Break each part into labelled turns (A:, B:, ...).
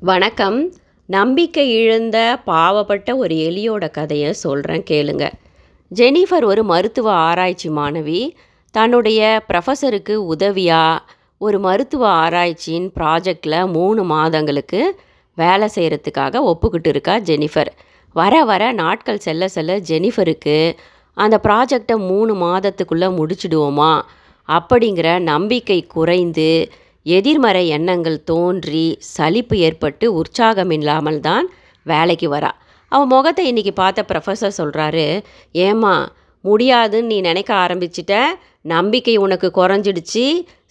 A: வணக்கம். நம்பிக்கை இழந்த பாவப்பட்ட ஒரு எலியோட கதையை சொல்கிறேன் கேளுங்க. ஜெனிஃபர் ஒரு மருத்துவ ஆராய்ச்சி மாணவி. தன்னுடைய ப்ரொஃபஸருக்கு உதவியாக ஒரு மருத்துவ ஆராய்ச்சியின் ப்ராஜெக்டில் மூணு மாதங்களுக்கு வேலை செய்கிறதுக்காக ஒப்புக்கிட்டு இருக்கா ஜெனிஃபர். வர வர நாட்கள் செல்ல செல்ல ஜெனிஃபருக்கு அந்த ப்ராஜெக்டை மூணு மாதத்துக்குள்ளே முடிச்சிடுவோமா? அப்படிங்கிற நம்பிக்கை குறைந்து எதிர்மறை எண்ணங்கள் தோன்றி சலிப்பு ஏற்பட்டு உற்சாகம் இல்லாமல் தான் வேலைக்கு வரா. அவன் முகத்தை இன்றைக்கி பார்த்த ப்ரொஃபஸர் சொல்கிறாரு ஏம்மா முடியாதுன்னு நீ நினைக்க ஆரம்பிச்சிட்ட. நம்பிக்கை உனக்கு குறைஞ்சிடுச்சு.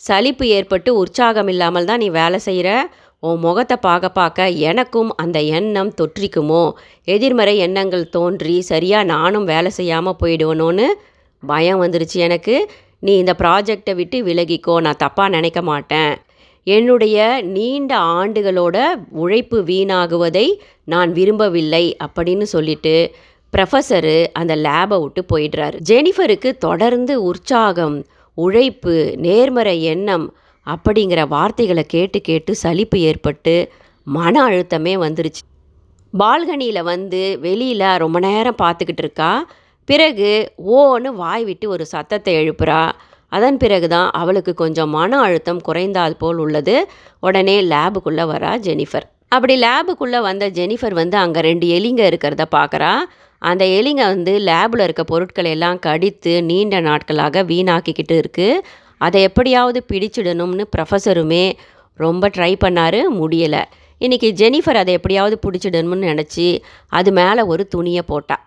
A: சலிப்பு ஏற்பட்டு உற்சாகம் இல்லாமல் தான் நீ வேலை செய்கிற உன் முகத்தை பார்க்க பார்க்க எனக்கும் அந்த எண்ணம் தொற்றிக்குமோ? எதிர்மறை எண்ணங்கள் தோன்றி சரியாக நானும் வேலை செய்யாமல் போயிடுவனோன்னு பயம் வந்துருச்சு எனக்கு. நீ இந்த ப்ராஜெக்டை விட்டு விலகிக்கோ. நான் தப்பாக நினைக்க மாட்டேன். என்னுடைய நீண்ட ஆண்டுகளோட உழைப்பு வீணாகுவதை நான் விரும்பவில்லை அப்படின்னு சொல்லிட்டு ப்ரொஃபஸரு அந்த லேபை விட்டு போயிடுறாரு. ஜெனிஃபருக்கு தொடர்ந்து உற்சாகம் உழைப்பு நேர்மறை எண்ணம் அப்படிங்கிற வார்த்தைகளை கேட்டு கேட்டு சலிப்பு ஏற்பட்டு மன அழுத்தமே வந்துருச்சு. பால்கனியில் வந்து வெளியில் ரொம்ப நேரம் பார்த்துக்கிட்டு இருக்கா. பிறகு ஓன்னு வாய் விட்டு ஒரு சத்தத்தை எழுப்புறா. அதன் பிறகு தான் அவளுக்கு கொஞ்சம் மன அழுத்தம் குறைந்தால் போல் உள்ளது. உடனே லேபுக்குள்ளே வரா ஜெனிஃபர். அப்படி லேபுக்குள்ளே வந்த ஜெனிஃபர் வந்து அங்கே ரெண்டு எலிங்க இருக்கிறத பார்க்குறா அந்த எலிங்க வந்து லேபில் இருக்க பொருட்களை எல்லாம் கடித்து நீண்ட நாட்களாக வீணாக்கிக்கிட்டு இருக்குது அதை எப்படியாவது பிடிச்சிடணும்னு ப்ரொஃபஸருமே ரொம்ப ட்ரை பண்ணார் முடியலை. இன்றைக்கி ஜெனிஃபர் அதை எப்படியாவது பிடிச்சிடணும்னு நினச்சி அது மேலே ஒரு துணியை போட்டா.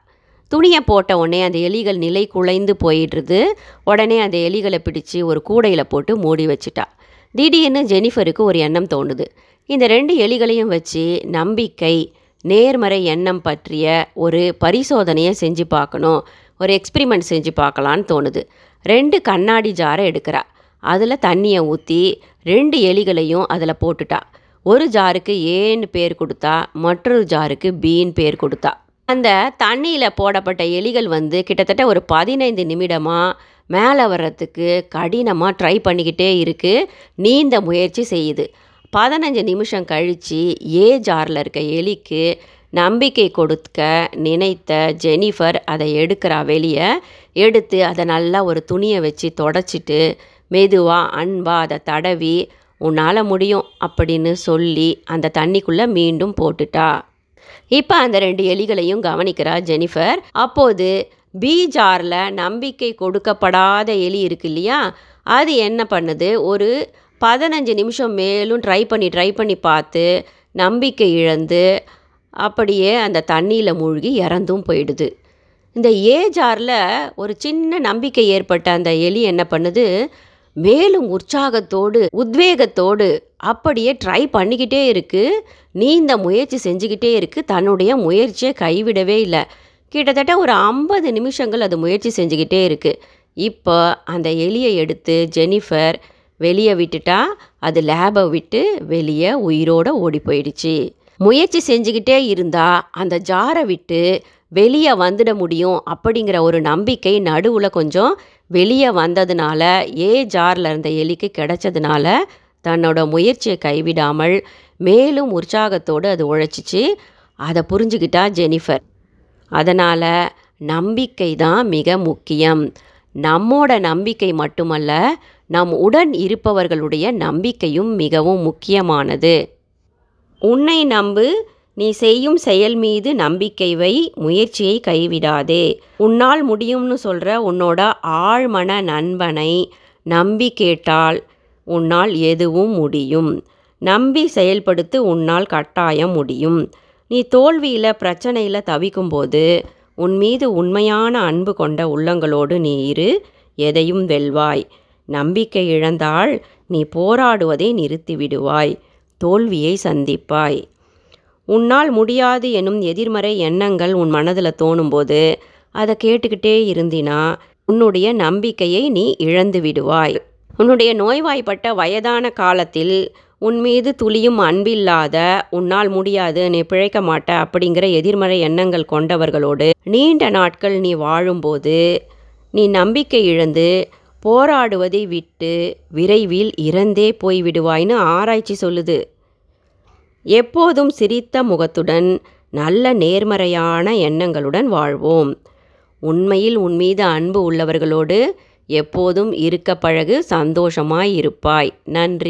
A: துணியை போட்ட உடனே அந்த எலிகள் நிலை குலைந்து போயிடுறது. உடனே அந்த எலிகளை பிடிச்சி ஒரு கூடையில் போட்டு மூடி வச்சிட்டா. திடீர்னு ஜெனிஃபருக்கு ஒரு எண்ணம் தோணுது. இந்த ரெண்டு எலிகளையும் வச்சு நம்பிக்கை நேர்மறை எண்ணம் பற்றிய ஒரு பரிசோதனையை செஞ்சு பார்க்கணும். ஒரு எக்ஸ்பிரிமெண்ட் செஞ்சு பார்க்கலான்னு தோணுது. ரெண்டு கண்ணாடி ஜாரை எடுக்கிறா. அதில் தண்ணியை ஊற்றி ரெண்டு எலிகளையும் அதில் போட்டுட்டா. ஒரு ஜாருக்கு ஏன்னு பேர் கொடுத்தா மற்றொரு ஜாருக்கு பீன் பேர் கொடுத்தா. அந்த தண்ணியில் போடப்பட்ட எலிகள் வந்து கிட்டத்தட்ட ஒரு பதினைந்து நிமிடமாக மேலே வர்றதுக்கு கடினமாக ட்ரை பண்ணிக்கிட்டே இருக்குது நீந்த முயற்சி செய்யுது. பதினஞ்சு நிமிஷம் கழித்து ஏ ஜாரில் இருக்க எலிக்கு நம்பிக்கை கொடுக்க நினைத்த ஜெனிஃபர் அதை எடுக்கிறா வெளியே. எடுத்து அதை நல்லா ஒரு துணியை வச்சு தொடச்சிட்டு மெதுவாக அன்பாக அதை தடவி உன்னால் முடியும் அப்படின்னு சொல்லி அந்த தண்ணிக்குள்ளே மீண்டும் போட்டுட்டா. இப்போ அந்த ரெண்டு எலிகளையும் கவனிக்கிறார் ஜெனிஃபர். அப்போது பி ஜாரில் நம்பிக்கை கொடுக்கப்படாத எலி இருக்கு இல்லையா? அது என்ன பண்ணுது? ஒரு பதினஞ்சு நிமிஷம் மேலும் ட்ரை பண்ணி ட்ரை பண்ணி பார்த்து நம்பிக்கை இழந்து அப்படியே அந்த தண்ணியில் மூழ்கி இறந்தும் போயிடுது. இந்த ஏ ஜாரில் ஒரு சின்ன நம்பிக்கை ஏற்பட்ட அந்த எலி என்ன பண்ணுது? மேலும் உற்சாகத்தோடு உத்வேகத்தோடு அப்படியே ட்ரை பண்ணிக்கிட்டே இருக்குது நீந்த முயற்சி செஞ்சுக்கிட்டே இருக்குது தன்னுடைய முயற்சியை கைவிடவே இல்லை. கிட்டத்தட்ட ஒரு ஐம்பது நிமிஷங்கள் அது முயற்சி செஞ்சுக்கிட்டே இருக்குது இப்போ அந்த எலியை எடுத்து ஜெனிஃபர் வெளியே விட்டுட்டா அது லேபை விட்டு வெளியே உயிரோடு ஓடி போயிடுச்சு. முயற்சி செஞ்சுக்கிட்டே இருந்தால் அந்த ஜாரை விட்டு வெளியே வந்துட முடியும் அப்படிங்கிற ஒரு நம்பிக்கை நடுவில் கொஞ்சம் வெளியே வந்ததுனால ஏ ஜாரில் இருந்த எலிக்கு கிடைச்சதுனால தன்னோட முயற்சியை கைவிடாமல் மேலும் உற்சாகத்தோடு அது உழைச்சிச்சு. அதை புரிஞ்சுக்கிட்டா ஜெனிஃபர். அதனால் நம்பிக்கை தான் மிக முக்கியம். நம்மோட நம்பிக்கை மட்டுமல்ல நம் உடன் இருப்பவர்களுடைய நம்பிக்கையும் மிகவும் முக்கியமானது. உன்னை நம்பு நீ செய்யும் செயல் மீது நம்பிக்கை வை முயற்சியை கைவிடாதே. உன்னால் முடியும்னு சொல்கிற உன்னோட ஆழ்மன நண்பனை நம்பி கேட்டால் உன்னால் எதுவும் முடியும். நம்பி செயல்படுத்து உன்னால் கட்டாயம் முடியும். நீ தோல்வியில் பிரச்சனையில் தவிக்கும்போது உன் மீது உண்மையான அன்பு கொண்ட உள்ளங்களோடு நீ இரு எதையும் வெல்வாய். நம்பிக்கை இழந்தால் நீ போராடுவதை நிறுத்திவிடுவாய். தோல்வியை சந்திப்பாய். உன்னால் முடியாது எனும் எதிர்மறை எண்ணங்கள் உன் மனதில் தோணும்போது அதை கேட்டுக்கிட்டே இருந்தினா உன்னுடைய நம்பிக்கையை நீ இழந்து விடுவாய். உன்னுடைய நோய்வாய்ப்பட்ட வயதான காலத்தில் உன் மீது துளியும் அன்பில்லாத உன்னால் முடியாது நீ பிழைக்க மாட்ட அப்படிங்கிற எதிர்மறை எண்ணங்கள் கொண்டவர்களோடு நீண்ட நாட்கள் நீ வாழும்போது நீ நம்பிக்கை இழந்து போராடுவதை விட்டு விரைவில் இறந்தே போய்விடுவாய்னு ஆராய்ச்சி சொல்லுது. எப்போதும் சிரித்த முகத்துடன் நல்ல நேர்மறையான எண்ணங்களுடன் வாழ்வோம். உண்மையில் உன் மீது அன்பு உள்ளவர்களோடு எப்போதும் இருக்க பழகு சந்தோஷமாய் இருப்பாய். நன்றி.